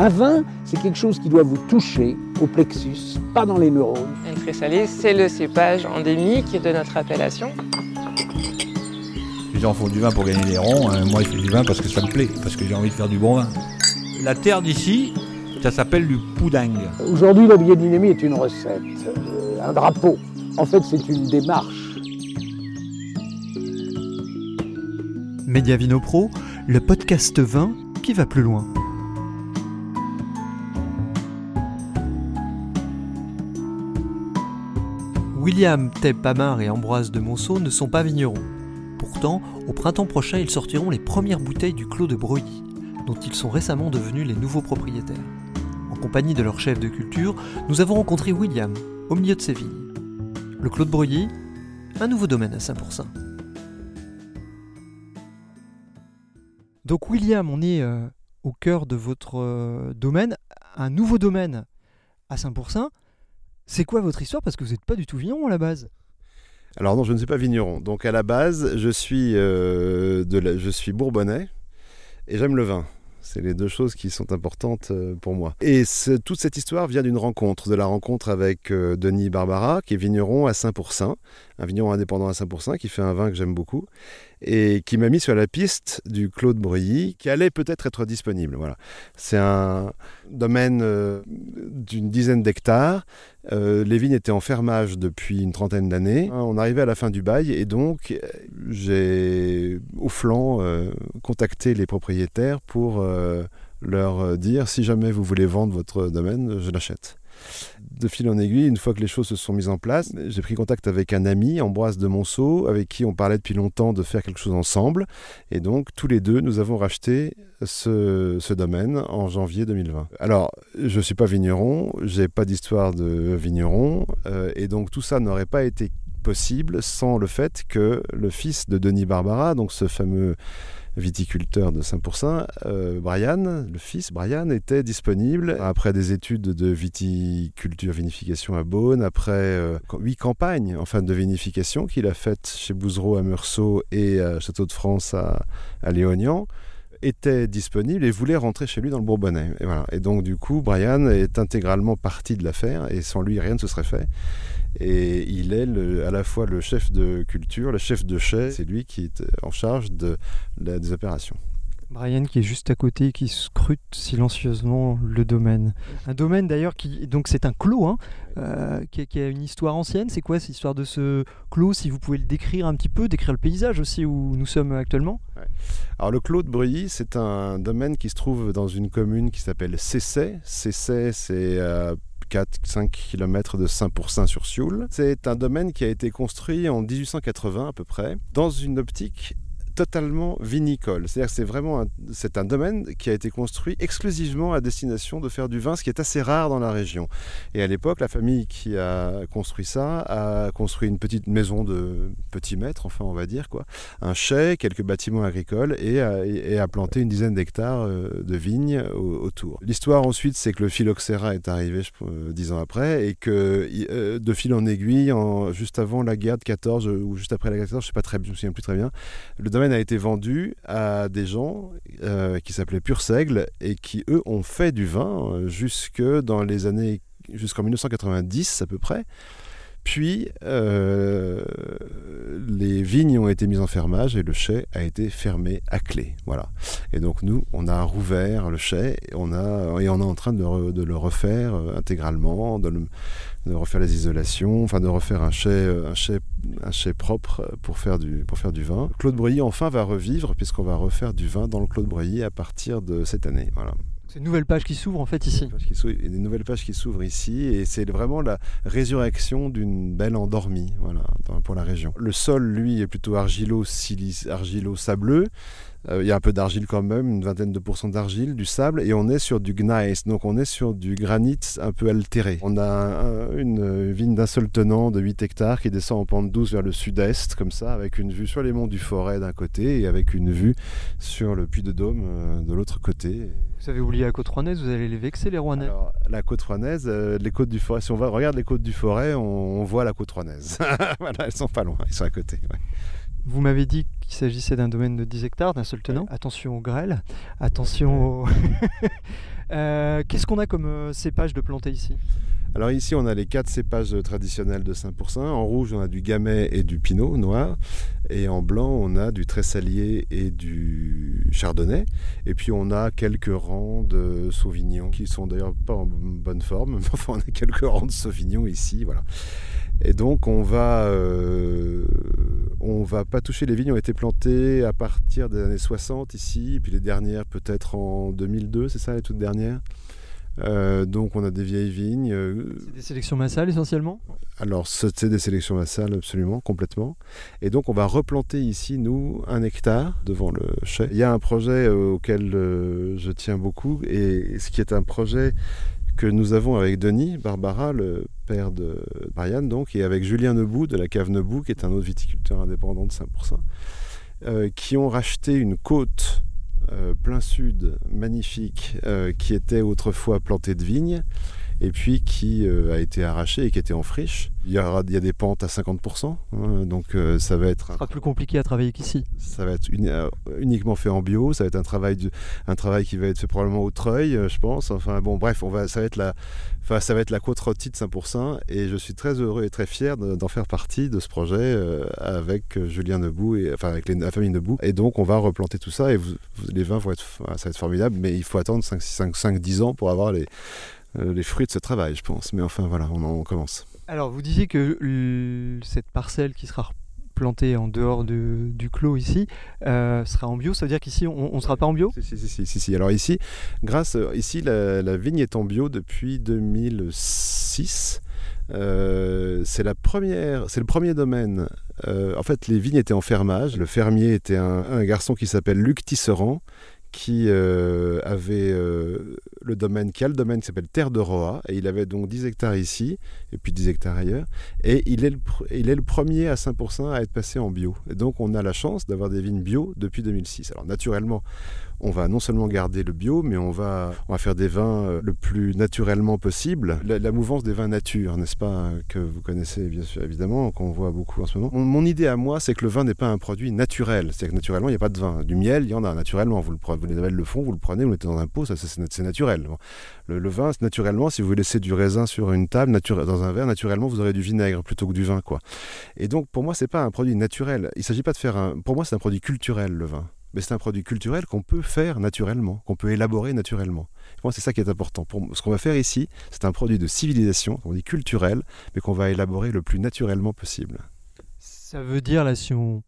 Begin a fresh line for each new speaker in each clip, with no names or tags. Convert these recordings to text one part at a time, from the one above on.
Un vin, c'est quelque chose qui doit vous toucher au plexus, pas dans les neurones.
Un très salé, c'est le cépage endémique de notre appellation.
Les gens font du vin pour gagner des ronds, hein. moi je fais du vin parce que ça me plaît, parce que j'ai envie de faire du bon vin. La terre d'ici, ça s'appelle du pouding.
Aujourd'hui, la biodynamie est une recette, euh, un drapeau. En fait, c'est une démarche.
Média Vino Pro, le podcast vin qui va plus loin. William Tepamar et Ambroise de Monceau ne sont pas vignerons. Pourtant, au printemps prochain, ils sortiront les premières bouteilles du Clos de Breuilly, dont ils sont récemment devenus les nouveaux propriétaires. En compagnie de leur chef de culture, nous avons rencontré William, au milieu de ses vignes. Le Clos de Breuilly, un nouveau domaine à Saint-Pourçain. Donc William, on est euh, au cœur de votre euh, domaine, un nouveau domaine à Saint-Pourçain. C'est quoi votre histoire Parce que vous n'êtes pas du tout vigneron à la base?
Alors non, je ne suis pas vigneron. Donc à la base, je suis, euh, je suis bourbonnais et j'aime le vin. C'est les deux choses qui sont importantes euh, pour moi. Et toute cette histoire vient d'une rencontre, de la rencontre avec euh, Denis Barbara, qui est vigneron à Saint-Pourçain, un vigneron indépendant à Saint-Pourçain, qui fait un vin que j'aime beaucoup, et qui m'a mis sur la piste du Clos de Breuilly, qui allait peut-être être disponible. Voilà. C'est un domaine euh, d'une dizaine d'hectares. Euh, les vignes étaient en fermage depuis une trentaine d'années. On arrivait à la fin du bail et donc euh, j'ai au flanc contacté les propriétaires pour leur dire si jamais vous voulez vendre votre domaine, je l'achète. De fil en aiguille, une fois que les choses se sont mises en place, j'ai pris contact avec un ami, Ambroise de Monceau, avec qui on parlait depuis longtemps de faire quelque chose ensemble. Et donc, tous les deux, nous avons racheté ce, domaine en janvier 2020. Alors, je ne suis pas vigneron, j'ai pas d'histoire de vigneron, euh, et donc tout ça n'aurait pas été possible sans le fait que le fils de Denis Barbara, donc ce fameux viticulteur de Saint-Pourçain, euh, Brian, le fils Brian, était disponible après des études de viticulture, vinification à Beaune, après euh, huit campagnes enfin de vinification qu'il a faites chez Bouzereau à Meursault et à Château de France à, à Léognan était disponible et voulait rentrer chez lui dans le Bourbonnais. Et, voilà. et donc du coup, Brian est intégralement parti de l'affaire et sans lui, rien ne se serait fait. Et il est le- à la fois le chef de culture, le chef de chai, c'est lui qui est en charge de, des opérations.
Brian qui est juste à côté, qui scrute silencieusement le domaine. Un domaine d'ailleurs qui, donc c'est un clos, hein, euh, qui, a- qui a une histoire ancienne. C'est quoi cette histoire de ce clos Si vous pouvez le décrire un petit peu, décrire le paysage aussi où nous sommes actuellement?
Alors le Clos de Breuilly, c'est un domaine qui se trouve dans une commune qui s'appelle Cessay. Cessay, c'est à 4-5 km de Saint-Pourçain-sur-Sioule. C'est un domaine qui a été construit en 1880 à peu près, dans une optique totalement vinicole. C'est-à-dire que c'est vraiment un, c'est un domaine qui a été construit exclusivement à destination de faire du vin, ce qui est assez rare dans la région. Et à l'époque, la famille qui a construit ça a construit une petite maison de petits mètres, enfin on va dire quoi, un chai, quelques bâtiments agricoles et a, planté une dizaine d'hectares euh, de vignes au- autour. L'histoire ensuite, c'est que le phylloxéra est arrivé euh, dix ans après et que euh, de fil en aiguille, juste avant la guerre de 14 euh, ou juste après la guerre de 14, je sais pas très, je me souviens plus très bien, le domaine a été vendu à des gens euh, qui s'appelaient Pur Seigle et qui eux ont fait du vin euh, jusque dans les années jusqu'en 1990 à peu près. Puis euh, les vignes ont été mises en fermage et le chai a été fermé à clé. Voilà. Et donc nous, on a rouvert le chai et on, a, et on est en train de, le refaire euh, intégralement, de, refaire les isolations, enfin de refaire un chai, euh, un chai, un chai propre pour faire, du, pour faire du vin. Claude Breuilly enfin va revivre puisqu'on va refaire du vin dans le Claude Breuilly à partir de cette année. Voilà.
C'est une nouvelle page qui s'ouvre en fait ici.
Des nouvelles pages qui s'ouvrent ici et c'est vraiment la résurrection d'une belle endormie voilà, pour la région. Le sol, lui, est plutôt argilo-sableux. Euh, il y a un peu d'argile quand même, une vingtaine de pourcents d'argile, du sable, et on est sur du gneiss, donc on est sur du granit un peu altéré. On a un- une vigne d'un seul tenant de 8 hectares qui descend en pente douce vers le sud-est, comme ça, avec une vue sur les monts du Forêt d'un côté et avec une vue sur le Puy de Dôme euh, de l'autre côté.
Vous avez oublié la côte rouennaise, vous allez les vexer les rouennais.
Alors, la côte rouennaise, euh, les côtes du forêt, si on va, regarde les côtes du forêt, on, on voit la côte rouennaise. voilà, elles sont pas loin, elles sont à côté. ouais.
Vous m'avez dit qu'il s'agissait d'un domaine de 10 hectares, d'un seul tenant. Attention aux grêles, attention aux... Euh, Qu'est-ce qu'on a comme euh, cépage de planter ici?
Alors ici, on a les quatre cépages traditionnels de 5%. En rouge, on a du gamay et du pinot noir. Et en blanc, on a du tressalier et du chardonnay. Et puis, on a quelques rangs de sauvignon qui sont d'ailleurs pas en bonne forme. Enfin, on a quelques rangs de sauvignon ici. Voilà. Et donc, on va, euh, on va pas toucher. Les vignes ont été plantées à partir des années 60 ici. Et puis les dernières, peut-être en 2002, c'est ça, les toutes dernières euh, donc on a des vieilles vignes. euh,
C'est des sélections massales essentiellement?
Alors, c'est des sélections massales, absolument, complètement. Et donc, on va replanter ici, nous, un hectare devant le chai. Il y a un projet auquel je tiens beaucoup, et ce qui est un projet que nous avons avec Denis Barbara, le père de Brian, donc, et avec Julien Nebout de la cave Nebout, qui est un autre viticulteur indépendant de 5%, euh, qui ont racheté une côte euh, plein sud, magnifique, euh, qui était autrefois plantée de vignes et puis qui euh, a été arrachée et qui était en friche. Il y, aura, il y a des pentes à 50%, hein, donc euh, ça va être
Ce sera plus compliqué à travailler qu'ici.
ça va être uni- euh, uniquement fait en bio, ça va être un travail, un travail qui va être fait probablement au treuil, je pense. Enfin bon, bref, on va, ça va être la, enfin, ça va être la côte rôtie de 5%, et je suis très heureux et très fier de- d'en faire partie de ce projet euh, avec Julien Nebout et enfin avec les- la famille Nebout. Et donc on va replanter tout ça, et vous- les vins vont être, ça va être formidable, mais il faut attendre 5, 5, 5 10 ans pour avoir les, les fruits de ce travail, je pense. Mais enfin voilà, on, en- on commence.
Alors, vous disiez que cette parcelle qui sera plantée en dehors de- du clos ici euh, sera en bio. Ça veut dire qu'ici, on ne sera pas en bio?
Si, si, si, si, si. Alors ici, grâce, euh, ici la, la vigne est en bio depuis 2006. Euh, c'est la première, c'est le premier domaine. Euh, en fait, les vignes étaient en fermage. Le fermier était un, un garçon qui s'appelle Luc Tisserand, qui euh, avait euh, le domaine, qui a le domaine qui s'appelle Terre de Roa, et il avait donc 10 hectares ici, et puis 10 hectares ailleurs, et il est le, il est le premier à 5% à être passé en bio. Et donc on a la chance d'avoir des vignes bio depuis 2006. Alors naturellement, on va non seulement garder le bio, mais on va, on va faire des vins euh, le plus naturellement possible. La, mouvance des vins nature, n'est-ce pas, euh, que vous connaissez bien sûr, évidemment, qu'on voit beaucoup en ce moment. Mon, idée à moi, c'est que le vin n'est pas un produit naturel. C'est-à-dire que naturellement, il n'y a pas de vin. Du miel, il y en a naturellement. Vous le prenez, vous le vous le prenez, vous le mettez dans un pot, ça c'est naturel. Le, vin, naturellement, si vous laissez du raisin sur une table, dans un verre, naturellement, vous aurez du vinaigre plutôt que du vin, quoi. Et donc, pour moi, c'est pas un produit naturel. Il s'agit pas de faire un. Pour moi, c'est un produit culturel, le vin. Mais c'est un produit culturel qu'on peut faire naturellement, qu'on peut élaborer naturellement. Moi, c'est ça qui est important. Pour ce qu'on va faire ici, c'est un produit de civilisation, on dit culturel, mais qu'on va élaborer le plus naturellement possible.
Ça veut dire, là, si on.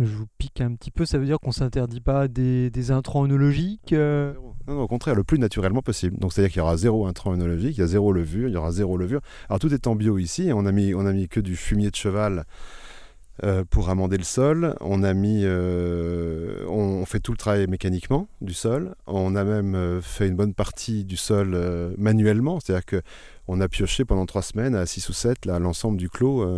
Je vous pique un petit peu, ça veut dire qu'on s'interdit pas des, des intrants œnologiques euh,
Non, non, au contraire, le plus naturellement possible. Donc, c'est-à-dire qu'il y aura zéro intrant œnologique, il y a zéro levure, il y aura zéro levure. Alors, tout est en bio ici. On a mis, on a mis que du fumier de cheval euh, pour amender le sol. On a mis, euh, on, fait tout le travail mécaniquement du sol. On a même euh, fait une bonne partie du sol manuellement, c'est-à-dire que on a pioché pendant trois semaines à 6 ou 7 là, l'ensemble du clos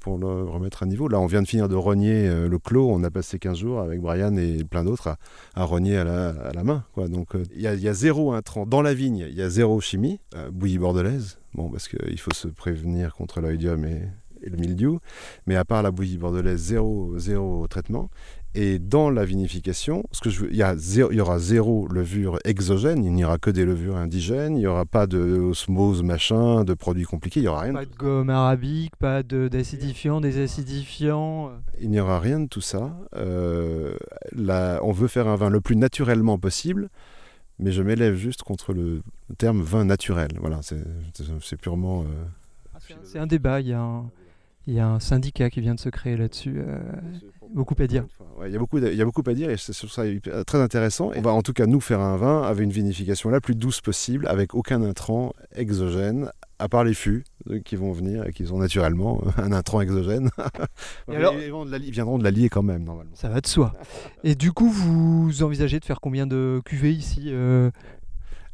pour le remettre à niveau. Là, on vient de finir de rogner le clos. On a passé 15 jours avec Brian et plein d'autres à, rogner à la, main. Donc, il y, a- zéro intrant. Dans la vigne, il y a zéro chimie. Bouillie bordelaise, bon, parce qu'il faut se prévenir contre l'oïdium et, et le mildiou. Mais à part la bouillie bordelaise, zéro, zéro traitement. Et dans la vinification, ce que je veux, il, y a zéro- il y aura zéro levure exogène, il n'y aura que des levures indigènes, il n'y aura pas de osmose, machin, de produits compliqués, il n'y aura rien.
Pas de gomme arabique, pas de- d'acidifiant, des acidifiants. euh.
Il n'y aura rien de tout ça. Euh, on veut faire un vin le plus naturellement possible, mais je m'élève juste contre le terme vin naturel. Voilà, c'est purement. euh,
un- C'est un débat, il y, a un, il y a un syndicat qui vient de se créer là-dessus. euh, beaucoup à dire.
Ouais, il, y a beaucoup, il y a beaucoup à dire et c'est sur ça hyper- très intéressant. On va en tout cas nous faire un vin avec une vinification la plus douce possible, avec aucun intrant exogène, à part les fûts euh, qui vont venir et qui sont naturellement euh, un intrant exogène.
Et alors-
ils, de la- ils viendront de l'allier quand même normalement.
Ça va de soi. Et du coup, vous envisagez de faire combien de cuvées ici euh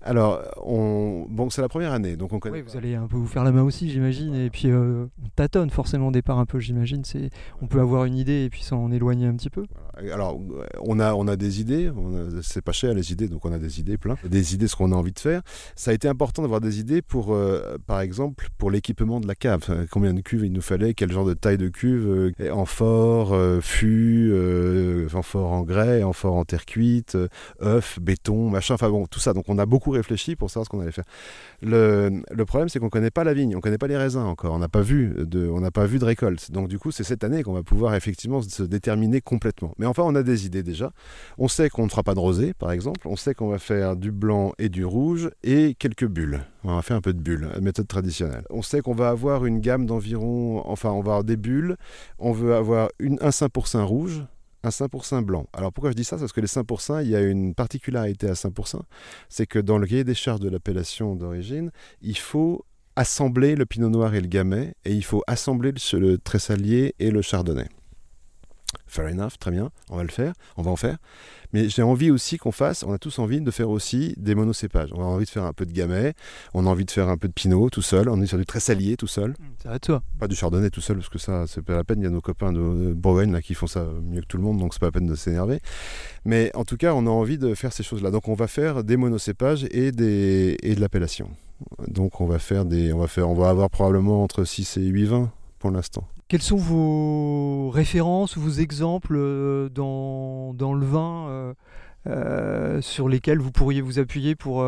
Alors, on... bon, c'est la première année, donc on connaît.
Oui, vous allez un peu vous faire la main aussi, j'imagine. Et puis, euh, on tâtonne forcément au départ un peu, j'imagine. C'est, on peut avoir une idée et puis s'en éloigner un petit peu.
Voilà. Alors, on a, on a des idées, c'est pas cher les idées, donc on a des idées plein. Des idées, ce qu'on a envie de faire. Ça a été important d'avoir des idées pour, euh, par exemple, pour l'équipement de la cave. Enfin, Combien de cuves il nous fallait, quel genre de taille de cuve, euh, amphore, euh, fût, euh, amphore en grès, amphore en terre cuite, euh, œuf, béton, machin, enfin bon, tout ça. Donc on a beaucoup réfléchi pour savoir ce qu'on allait faire. Le, le problème, c'est qu'on connaît pas la vigne, on connaît pas les raisins encore, on n'a pas on n'a pas vu de récolte. Donc du coup, c'est cette année qu'on va pouvoir effectivement se déterminer complètement. Mais enfin, on a des idées déjà. On sait qu'on ne fera pas de rosé, par exemple. On sait qu'on va faire du blanc et du rouge et quelques bulles. On va faire un peu de bulles, méthode traditionnelle. On sait qu'on va avoir une gamme d'environ, enfin, on va avoir des bulles. On veut avoir un 5% rouge, un 5% blanc. Alors pourquoi je dis ça? Parce que les 5%, il y a une particularité à 5%, c'est que dans le cahier des charges de l'appellation d'origine, il faut assembler le pinot noir et le gamay, et il faut assembler le, le tressalier et le chardonnay. Fair enough, très bien, on va le faire, on va en faire. Mais j'ai envie aussi qu'on fasse, on a tous envie de faire aussi des monocépages. On a envie de faire un peu de gamay, on a envie de faire un peu de pinot tout seul, on a envie de faire du tressalier tout seul.
C'est à toi.
Pas du chardonnay tout seul, parce que ça, c'est pas la peine. Il y a nos copains de de Bourgogne là, qui font ça mieux que tout le monde, donc c'est pas la peine de s'énerver. Mais en tout cas, on a envie de faire ces choses-là. Donc on va faire des monocépages et, des, et de l'appellation. Donc on va faire des. On va, faire, on va avoir probablement entre 6 et 8 vins pour l'instant.
Quelles sont vos références vos exemples euh, dans, dans le vin euh, euh, sur lesquels vous pourriez vous appuyer pour,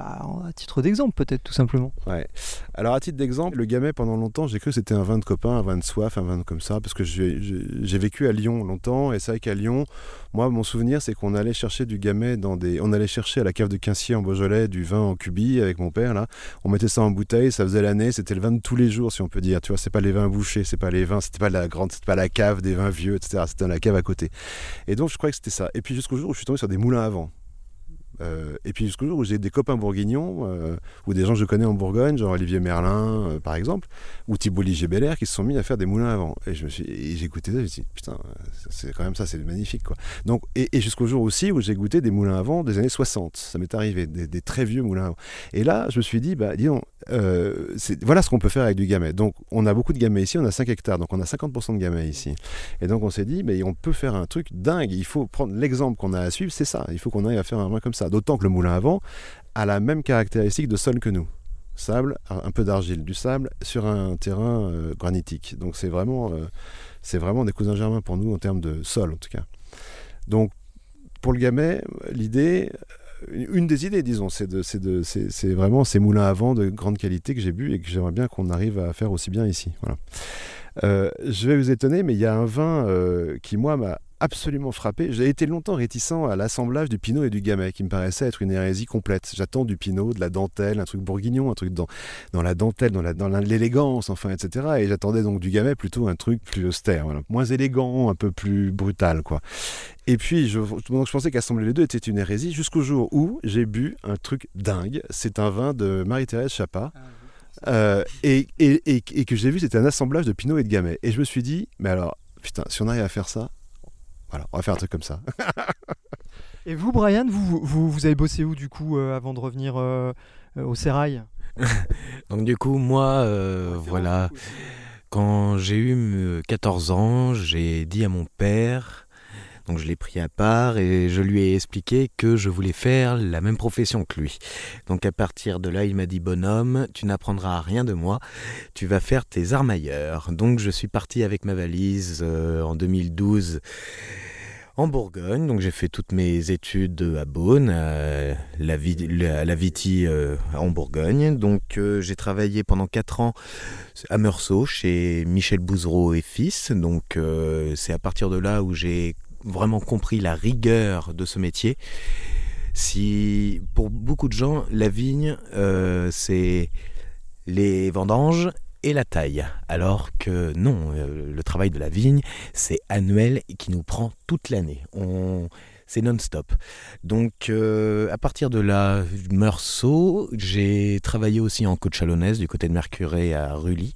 bah, à titre d'exemple peut-être tout simplement
Ouais. Alors à titre d'exemple, le Gamay pendant longtemps, j'ai cru que c'était un vin de copain, un vin de soif, un vin comme ça, parce que j'ai vécu à Lyon longtemps, et c'est vrai qu'à Lyon, moi mon souvenir c'est qu'on allait chercher du Gamay dans des, on allait chercher à la cave de Quincier en Beaujolais du vin en cubi avec mon père là, on mettait ça en bouteille, ça faisait l'année, c'était le vin de tous les jours si on peut dire, tu vois, c'est pas les vins bouchés, c'est pas les vins, c'était pas la grande, c'était pas la cave des vins vieux, etc. C'était la cave à côté. Et donc je croyais que c'était ça. Et puis jusqu'au jour où je suis tombé sur des moulins à vent. Euh, et puis jusqu'au jour où j'ai des copains bourguignons euh, ou des gens que je connais en Bourgogne, genre Olivier Merlin euh, par exemple, ou Thibault Ligier-Belair, qui se sont mis à faire des moulins à vent. Et j'ai écouté ça, je me suis dit putain, euh, c'est quand même ça, c'est magnifique quoi. Donc et, jusqu'au jour aussi où j'ai goûté des moulins à vent des années 60, ça m'est arrivé, des, très vieux moulins à vent. Et là, je me suis dit bah dis donc, c'est- voilà ce qu'on peut faire avec du gamay. Donc on a beaucoup de gamay ici, on a 5 hectares, donc on a 50% de gamay ici. Et donc on s'est dit mais on peut faire un truc dingue. Il faut prendre l'exemple qu'on a à suivre, c'est ça. Il faut qu'on aille à faire un vin comme ça. D'autant que le moulin à vent a la même caractéristique de sol que nous. Sable, un peu d'argile, du sable sur un terrain euh, granitique. Donc c'est vraiment, euh, c'est vraiment des cousins germains pour nous en termes de sol en tout cas. Donc pour le gamay, l'idée, une des idées, disons, c'est de, c'est de, c'est, vraiment ces moulins à vent de grande qualité que j'ai bu et que j'aimerais bien qu'on arrive à faire aussi bien ici. Voilà. Euh, je vais vous étonner, mais il y a un vin qui moi m'a absolument frappé. J'ai été longtemps réticent à l'assemblage du pinot et du gamay, qui me paraissait être une hérésie complète. J'attends du pinot, de la dentelle, un truc bourguignon, un truc dans, dans la dentelle, dans la- dans la- l'élégance, enfin, etc. Et j'attendais donc du gamay plutôt un truc plus austère, voilà. moins élégant, un peu plus brutal, quoi. Et puis, je, donc je pensais qu'assembler les deux était une hérésie, jusqu'au jour où j'ai bu un truc dingue. C'est un vin de Marie-Thérèse Chapa. Euh, et, et- et- et que j'ai vu, c'était un assemblage de Pinot et de Gamay. Et je me suis dit, mais alors, putain, si on arrive à faire ça, voilà, on va faire un truc comme ça.
Et vous Brian, vous, vous, vous avez bossé où du coup euh, avant de revenir euh, euh, au Sérail
Donc du coup, moi, euh, voilà, quand j'ai eu euh, 14 ans, j'ai dit à mon père, donc je l'ai pris à part et je lui ai expliqué que je voulais faire la même profession que lui. Donc à partir de là, il m'a dit bonhomme, tu n'apprendras rien de moi, tu vas faire tes armes ailleurs. Donc je suis parti avec ma valise euh, en 2012 en Bourgogne, donc j'ai fait toutes mes études à Beaune, à la, Vi- la- la Viti euh, en Bourgogne. Donc euh, j'ai travaillé pendant 4 ans à Meursault chez Michel Bouzereau et fils. Donc euh, c'est à partir de là où j'ai vraiment compris la rigueur de ce métier. Si pour beaucoup de gens, la vigne, c'est les vendanges et la taille. Alors que non, euh, le travail de la vigne, c'est annuel et qui nous prend toute l'année. On... C'est non-stop. Donc, euh, à partir de là, Meursault, j'ai travaillé aussi en côte chalonnaise, du côté de Mercurey à Rully.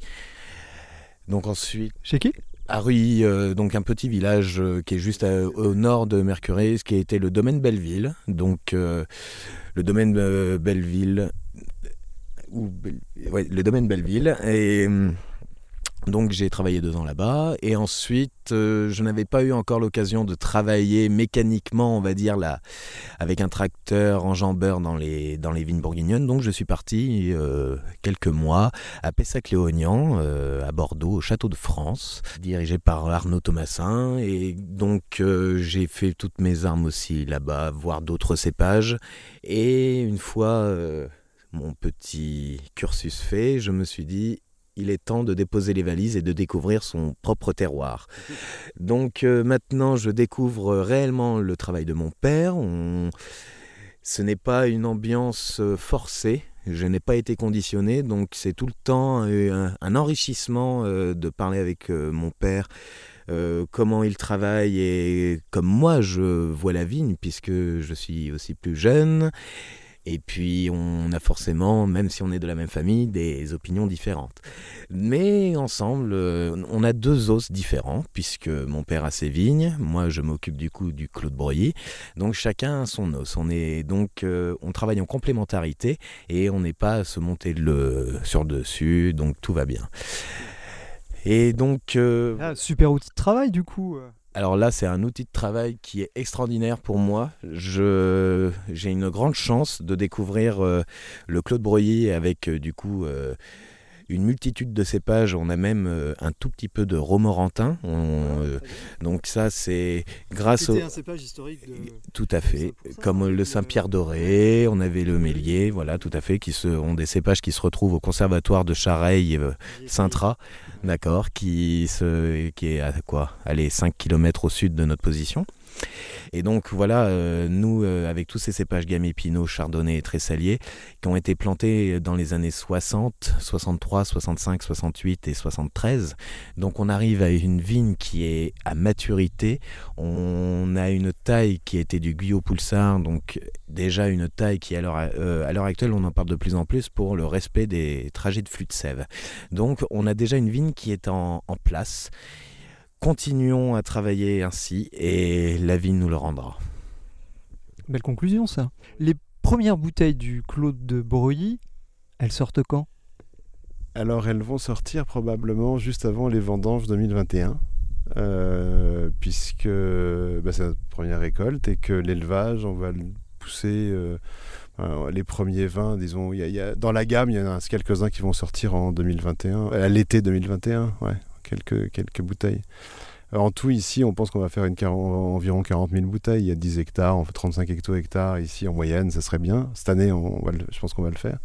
Donc ensuite,
Chez qui?
À Ruy, euh, donc un petit village euh, qui est juste à- au nord de Mercurey, ce qui a été le domaine Belleville. Donc euh, le domaine Belleville, le domaine Belleville. Et hum, Donc j'ai travaillé deux ans là-bas et ensuite euh, je n'avais pas eu encore l'occasion de travailler mécaniquement, on va dire là, avec un tracteur enjambeur dans les dans les vignes bourguignonnes. Donc je suis parti euh, quelques mois à Pessac-Léognan, euh, à Bordeaux, au château de France, dirigé par Arnaud Thomasin. Et donc j'ai fait toutes mes armes aussi là-bas, voir d'autres cépages. Et une fois mon petit cursus fait, je me suis dit il est temps de déposer les valises et de découvrir son propre terroir. Donc euh, maintenant, je découvre réellement le travail de mon père. Ce n'est pas une ambiance euh, forcée. Je n'ai pas été conditionné, donc c'est tout le temps un, enrichissement euh, de parler avec mon père. comment il travaille et comme moi je vois la vigne puisque je suis aussi plus jeune et puis on a forcément, même si on est de la même famille, des opinions différentes. Mais ensemble, euh, on a deux os différents, puisque mon père a ses vignes, moi je m'occupe du coup du Clos de Breuilly. Donc chacun a son os. On est donc euh, on travaille en complémentarité et on n'est pas à se monter le sur dessus, donc tout va bien. Et donc
euh, ah, super outil de travail du coup.
Alors là, c'est un outil de travail qui est extraordinaire pour moi. J'ai une grande chance de découvrir euh, le Claude Breuilly avec euh, du coup euh, une multitude de cépages. On a même euh, un tout petit peu de romorantin. On, ah, euh, donc ça, c'est grâce au...
un cépage historique
Tout à fait. Comme le Saint-Pierre doré, on avait le Mélier, voilà, tout à fait, qui se, ont des cépages qui se retrouvent au conservatoire de Chareil, euh, Sintra, d'accord, qui, se, qui est à quoi? Allez, 5 km au sud de notre position. Et donc voilà, euh, nous, euh, avec tous ces cépages gamay, pinot, chardonnay et tressalier, qui ont été plantés dans les années 60, 63, 65, 68 et 73, donc on arrive à une vigne qui est à maturité. On a une taille qui était du Guyot Poulsard, donc déjà une taille qui, à l'heure euh, actuelle, on en parle de plus en plus pour le respect des trajets de flux de sève. Donc on a déjà une vigne qui est en place Continuons à travailler ainsi et la vie nous le rendra.
Belle conclusion ça. Les premières bouteilles du Claude de Breuilly, elles sortent quand?
Alors elles vont sortir probablement juste avant les vendanges 2021. Euh, puisque bah, c'est notre première récolte et que l'élevage, on va le pousser. Euh, les premiers vins, disons, y a, dans la gamme, il y en a quelques-uns qui vont sortir en 2021, à l'été 2021, ouais, quelques, quelques bouteilles. en tout, ici, on pense qu'on va faire une, environ 40 000 bouteilles. Il y a 10 hectares, on fait 35 hecto-hectares ici en moyenne, ça serait bien. Cette année, on va je pense qu'on va le faire.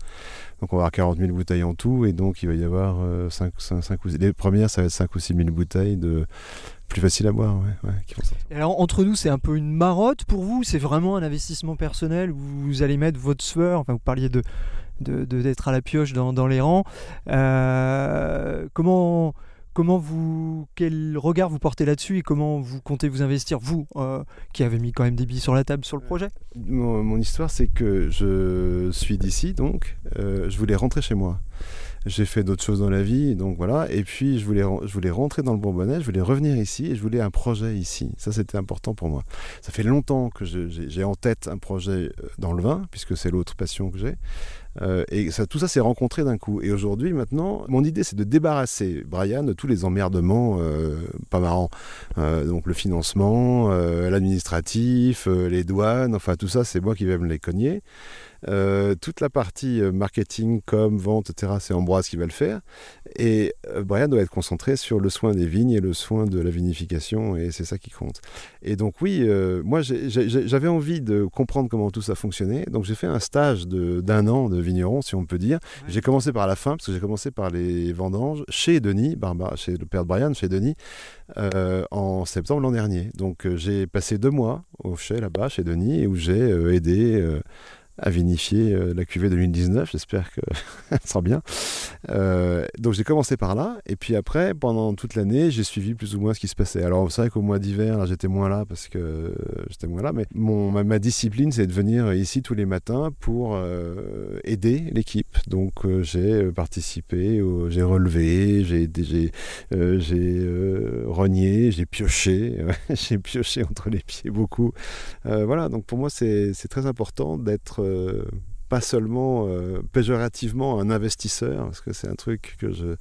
Donc on va avoir 40 000 bouteilles en tout, et donc il va y avoir 5, euh, 5, ou 6... Les premières, ça va être 5 ou 6 000 bouteilles de plus facile à boire. Ouais,
alors entre nous, c'est un peu une marotte pour vous C'est vraiment un investissement personnel où vous allez mettre votre sueur Enfin, vous parliez de d'être à la pioche dans, dans les rangs. Euh, comment Comment vous, quel regard vous portez là-dessus et comment vous comptez vous investir, vous, euh, qui avez mis quand même des billes sur la table sur le projet?
mon, histoire, c'est que je suis d'ici, donc euh, je voulais rentrer chez moi. J'ai fait d'autres choses dans la vie, donc voilà. Et puis je voulais, je voulais rentrer dans le Bourbonnais, je voulais revenir ici et je voulais un projet ici. Ça, c'était important pour moi. Ça fait longtemps que j'ai en tête un projet euh, dans le vin, puisque c'est l'autre passion que j'ai. Euh, et tout ça s'est rencontré d'un coup. Et aujourd'hui, maintenant, mon idée, c'est de débarrasser Brian de tous les emmerdements euh, pas marrants. Donc le financement, l'administratif, les douanes, enfin tout ça, c'est moi qui vais me les cogner. Euh, toute la partie euh, marketing, com, vente, etc., c'est Ambroise qui va le faire. Et euh, Brian doit être concentré sur le soin des vignes et le soin de la vinification, et c'est ça qui compte. Et donc oui, moi j'avais envie de comprendre comment tout ça fonctionnait, donc j'ai fait un stage d'un an de vigneron, si on peut dire. J'ai commencé par la fin, parce que j'ai commencé par les vendanges chez Denis, Barbara, chez le père de Brian, chez Denis, en septembre l'an dernier. Donc j'ai passé deux mois au chai là-bas, chez Denis, où j'ai aidé à vinifier euh, la cuvée 2019. J'espère que ça sera bien. Euh, donc j'ai commencé par là, et puis après, pendant toute l'année, j'ai suivi plus ou moins ce qui se passait. Alors c'est vrai qu'au mois d'hiver, j'étais moins là parce que j'étais moins là, mais mon, ma, discipline, c'est de venir ici tous les matins pour euh, aider l'équipe. Donc j'ai participé, j'ai relevé, j'ai j'ai rogné, j'ai pioché, j'ai pioché entre les pieds beaucoup. voilà, donc pour moi, c'est très important d'être euh, pas seulement euh, péjorativement un investisseur, parce que c'est un truc que je.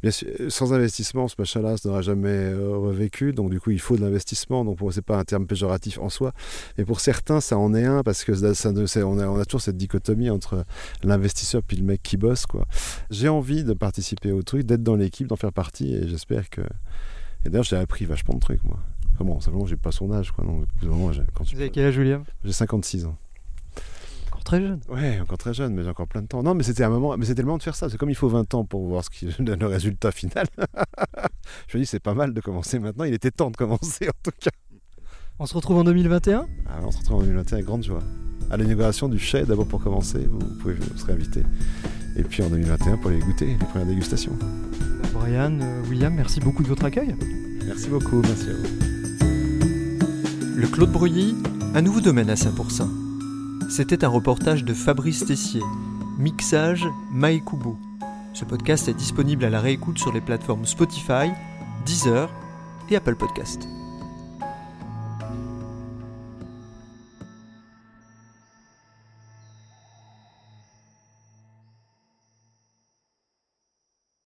Bien sûr, sans investissement, ce machin-là n'aura jamais euh, revécu, donc du coup, il faut de l'investissement. Donc pour c'est pas un terme péjoratif en soi, mais pour certains, ça en est un, parce que ça, ça, on, a, on, a, toujours cette dichotomie entre l'investisseur puis le mec qui bosse. quoi. J'ai envie de participer au truc, d'être dans l'équipe, d'en faire partie, et j'espère que. Et d'ailleurs, j'ai appris vachement de trucs, moi. Enfin bon, simplement, j'ai pas son âge, quoi. Donc,
quand Vous avez quel âge, William?
J'ai 56 ans
très jeune.
Ouais, encore très jeune, mais j'ai encore plein de temps. Non, mais c'était un moment, mais c'était le moment de faire ça. C'est comme il faut 20 ans pour voir ce qui donne le résultat final. je me dis, c'est pas mal de commencer maintenant. Il était temps de commencer, en tout cas.
On se retrouve en 2021
ah, On se retrouve en 2021 avec grande joie. À l'inauguration du chai, d'abord pour commencer, vous, pouvez, vous serez invité. Et puis en 2021 pour les goûter, les premières dégustations.
Brian, euh, William, merci beaucoup de votre accueil.
Merci beaucoup, merci à vous.
Le Claude Bruyy, un nouveau domaine à Saint-Pourçain. C'était un reportage de Fabrice Tessier. Mixage Maekubo. Ce podcast est disponible à la réécoute sur les plateformes Spotify, Deezer et Apple Podcast.